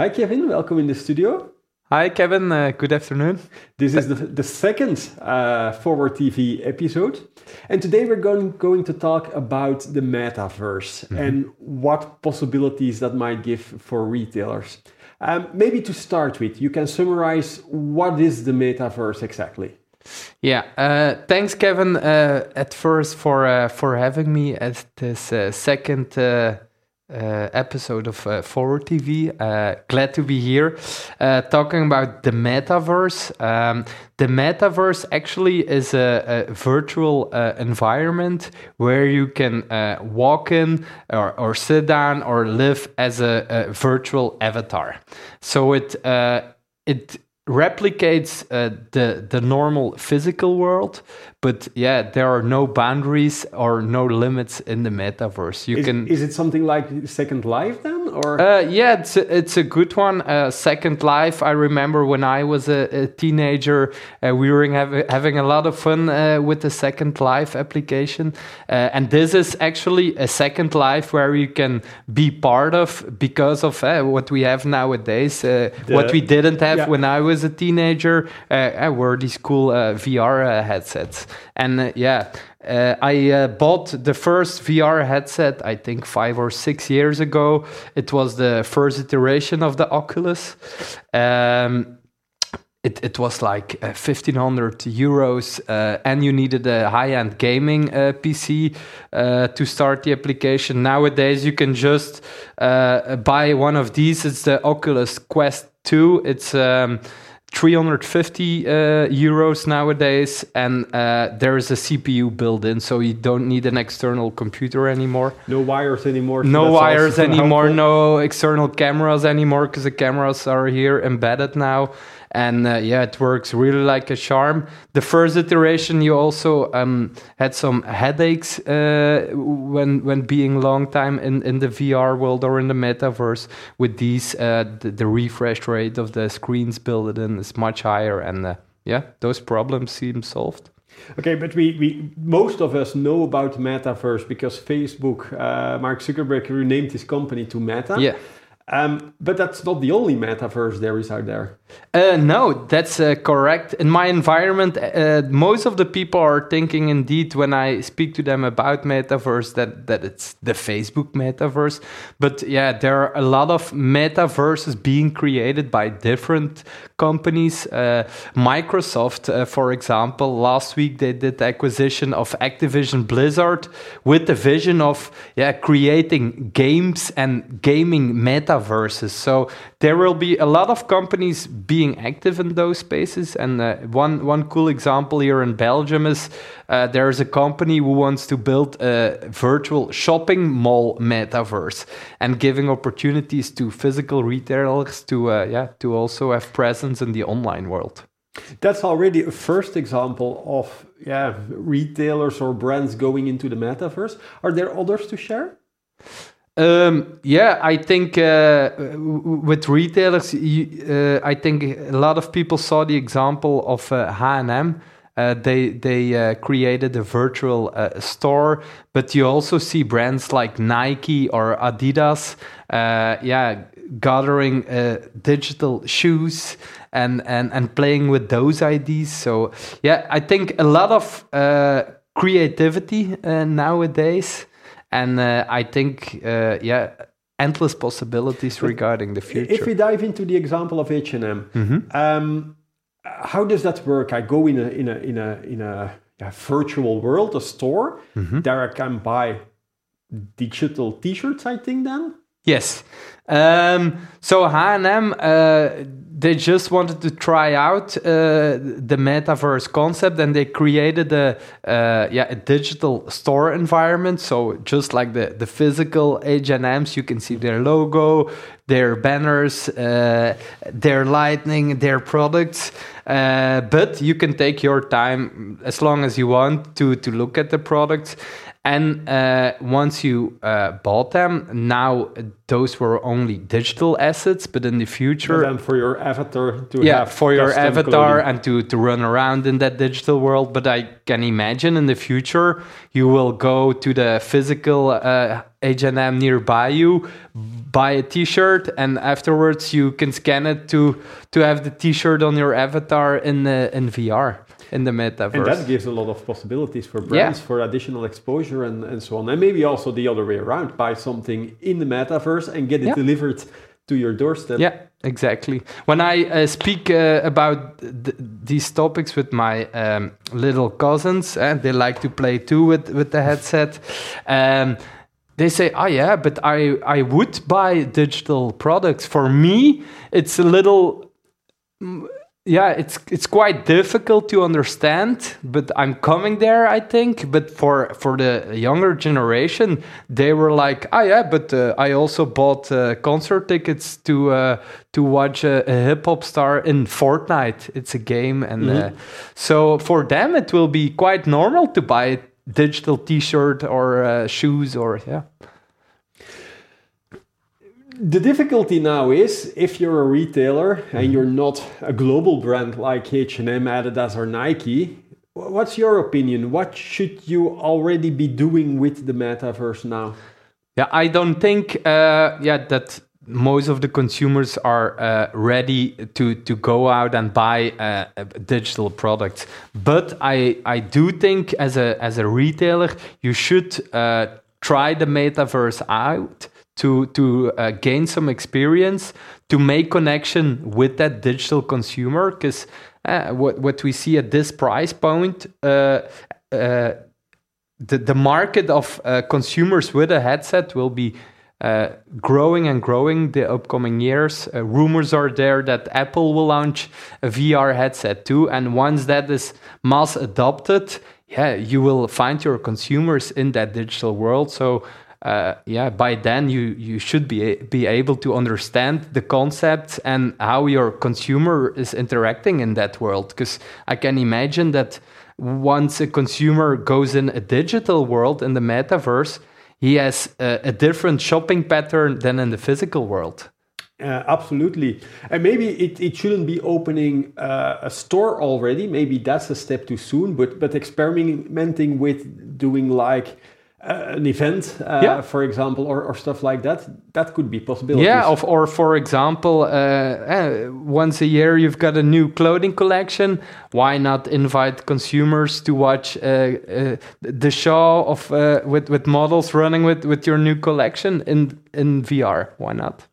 Hi, Kevin. Welcome in the studio. Hi, Kevin. Uh, good afternoon. This is the, the second uh, Forward TV episode. And today we're going, going to talk about the metaverse mm-hmm. and what possibilities that might give for retailers. Um, maybe to start with, you can summarize what is the metaverse exactly? Yeah, uh, thanks, Kevin. Uh, at first, for uh, for having me at this uh, second uh, episode of uh, Forward TV. Uh, glad to be here uh, talking about the metaverse. Um, the metaverse actually is a, a virtual uh, environment where you can uh, walk in or, or, sit down or live as a, a virtual avatar. So it it replicates uh, the the normal physical world, but yeah, there are no boundaries or no limits in the metaverse. You is, can. Is it something like Second Life then, or? Uh, yeah, it's a, it's a good one. Uh, Second Life. I remember when I was a, a teenager, uh, we were have, having a lot of fun uh, with the Second Life application, uh, and this is actually a Second Life where you can be part of because of uh, what we have nowadays. The, what we didn't have yeah. when I was a teenager were these cool VR headsets. And uh, yeah, uh, I uh, bought the first VR headset, I think five or six years ago. It was the first iteration of the Oculus. Um, it, it was like uh, 1500 euros, uh, and you needed a high end gaming uh, PC to start the application. Nowadays, you can just buy one of these. It's the Oculus Quest 2. It's um, 350 uh, euros nowadays, and uh, there is a CPU built in, so you don't need an external computer anymore. No wires anymore. So no wires anymore. Helpful. No external cameras anymore because the cameras are here embedded now and uh, yeah, it works really like a charm. The first iteration, you also um, had some headaches uh, when when being long time in, in the VR world or in the metaverse. With these, uh, the, the, refresh rate of the screens built in is much higher, and uh, yeah, those problems seem solved. Okay, but we, we most of us know about metaverse because Facebook, uh, Mark Zuckerberg renamed his company to Meta. Yeah. Um, but that's not the only metaverse there is out there. Uh, no, that's uh, correct. In my environment, uh, most of the people are thinking indeed when I speak to them about metaverse that, that it's the Facebook metaverse. But yeah, there are a lot of metaverses being created by different companies. Uh, Microsoft, uh, for example, last week they did the acquisition of Activision Blizzard with the vision of yeah creating games and gaming metaverses. So there will be a lot of companies being active in those spaces. And uh, one one cool example here in Belgium is uh, there is a company who wants to build a virtual shopping mall metaverse and giving opportunities to physical retailers to uh, yeah to also have presence in the online world. That's already a first example of yeah retailers or brands going into the metaverse. Are there others to share? Um, yeah, I think uh, with retailers, uh, I think a lot of people saw the example of uh, H&M. They they uh, created a virtual uh, store, but you also see brands like Nike or Adidas, yeah, gathering digital shoes and, and and playing with those ideas. So yeah, I think a lot of creativity nowadays and uh, I think, uh, yeah, endless possibilities regarding the future. If we dive into the example of H and M, mm-hmm. um, how does that work? I go in a in a in a in a, a virtual world, a store. Mm-hmm. There I can buy digital T-shirts. I think then. Yes. Um, so H&M, uh, they just wanted to try out uh, the metaverse concept, and they created a uh, yeah a digital store environment. So just like the the physical H&Ms, you can see their logo, their banners, uh, their lightning their products. Uh, but you can take your time as long as you want to to look at the products and uh, once you uh, bought them, now those were only digital assets, but in the future, and for your avatar to yeah, for your avatar clothing. and to to run around in that digital world. But I can imagine in the future you will go to the physical uh, H&M nearby you, buy a T-shirt, and afterwards you can scan it to to have the T-shirt on your avatar in the in VR in the metaverse. And that gives a lot of possibilities for brands Yeah. for additional exposure and, and so on. And maybe also the other way around buy something in the metaverse and get it Yeah. delivered to your doorstep. Yeah, exactly. When I uh, speak uh, about th- these topics with my um, little cousins, and they like to play too with, with the headset, um, they say, "Oh yeah, but I I would buy digital products. For me, it's a little." Mm, Yeah, it's it's quite difficult to understand, but I'm coming there, I think. But for for the younger generation, they were like, "Ah, yeah, but uh, I also bought uh, concert tickets to uh, to watch a, a hip hop star in Fortnite. It's a game, and uh, so for them, it will be quite normal to buy a digital T-shirt or uh, shoes or yeah." The difficulty now is if you're a retailer and you're not a global brand like H&M, Adidas or Nike, what's your opinion? What should you already be doing with the metaverse now? Yeah, I don't think uh, yeah that most of the consumers are uh, ready to to go out and buy uh, uh, digital products. But I I do think as a as a retailer you should uh, try the metaverse out to to uh, gain some experience to make connection with that digital consumer because uh, what what we see at this price point. Uh, uh, the, the market of uh, consumers with a headset will be uh, growing and growing the upcoming years. Rumors are there that Apple will launch a VR headset too, and once that is mass adopted, yeah, you will find your consumers in that digital world. So. Uh, yeah, by then you you should be be able to understand the concepts and how your consumer is interacting in that world. Because I can imagine that once a consumer goes in a digital world in the metaverse, he has a, a different shopping pattern than in the physical world. Uh, absolutely. And maybe it, it shouldn't be opening uh, a store already. Maybe that's a step too soon, but, but experimenting with doing like uh, an event, uh, Yeah. for example, or, or stuff like that, that could be possibilities. Yeah, of, or for example, uh, uh, once a year you've got a new clothing collection. Why not invite consumers to watch uh, uh, the show of uh, with with models running with with your new collection in in VR? Why not?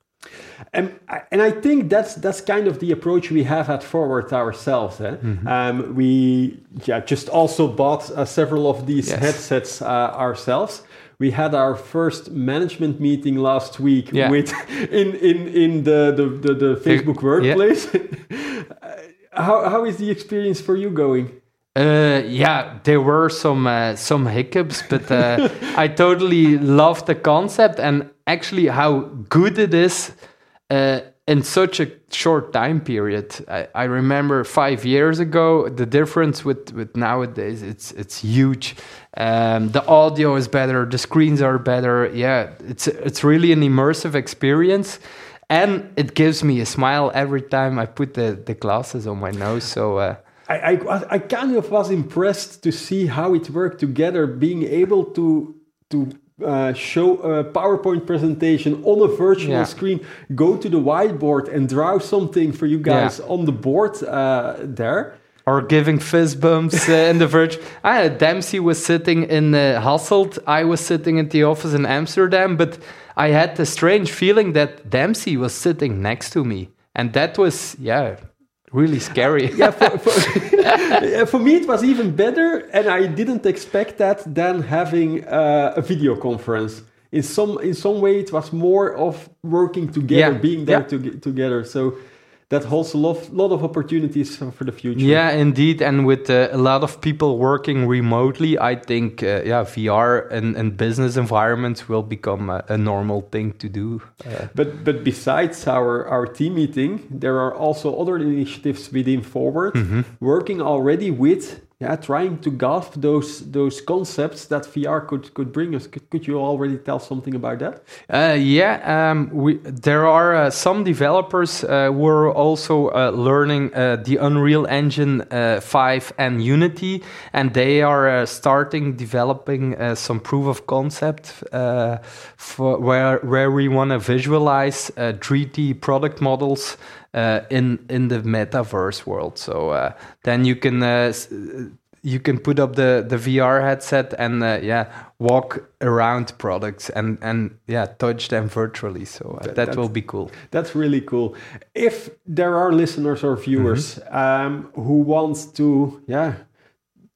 And, I- and I think that's that's kind of the approach we have at Forward ourselves. Eh? Mm-hmm. Um, we yeah just also bought uh, several of these Yes. headsets uh, ourselves. We had our first management meeting last week Yeah. with in in in the the, the, the Facebook yeah. workplace. how how is the experience for you going? Uh, yeah, there were some uh, some hiccups, but uh, I totally love the concept and actually how good it is uh, in such a short time period. I, I remember five years ago the difference with, with nowadays. It's it's huge. Um, the audio is better, the screens are better. Yeah, it's it's really an immersive experience. And it gives me a smile every time I put the, the glasses on my nose. So uh, I, I, I kind of was impressed to see how it worked together, being able to to uh, show a PowerPoint presentation on a virtual Yeah. screen, go to the whiteboard and draw something for you guys on the board uh, there. or giving fist bumps uh, in the verge. Ah, Dempsey was sitting in uh, Hasselt. I was sitting at the office in Amsterdam, but I had the strange feeling that Dempsey was sitting next to me, and that was yeah, really scary. Yeah, for, for, for me it was even better, and I didn't expect that than having uh, a video conference. In some in some way, it was more of working together, Yeah, being there yeah. to, together. So that holds a lot, lot of opportunities for, the future. Yeah, indeed, and with uh, a lot of people working remotely, I think uh, yeah, VR and, and business environments will become a, a normal thing to do. Uh, But but besides our our team meeting, there are also other initiatives within Forward Mm-hmm. working already with yeah, trying to grasp those those concepts that VR could could bring us. Could, could you already tell something about that? Uh, yeah, um, we, there are uh, some developers uh, who are also uh, learning uh, the Unreal Engine uh, 5 and Unity, and they are starting developing some proof of concept for where where we want to visualize 3D product models uh, in in the metaverse world. So uh, then you can uh, you can put up the the VR headset and uh, yeah walk around products and and yeah touch them virtually. So uh, that, will be cool. That's really cool. If there are listeners or viewers mm-hmm. um, who wants to yeah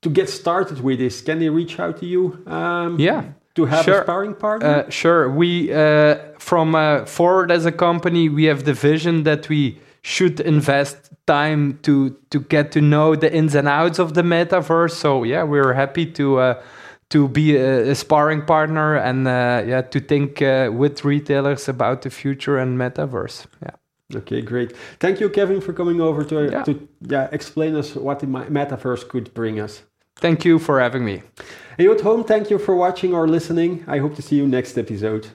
to get started with this, can they reach out to you? Um, yeah to have sure. a sparring partner? Uh, sure. We uh, from uh, Forward as a company, we have the vision that we should invest time to to get to know the ins and outs of the metaverse. So yeah, we're happy to uh, to be a, a, sparring partner and uh, yeah to think uh, with retailers about the future and metaverse. Yeah. Okay, great. Thank you, Kevin, for coming over to yeah. to yeah explain us what the metaverse could bring us. Thank you for having me. And you at home, thank you for watching or listening. I hope to see you next episode.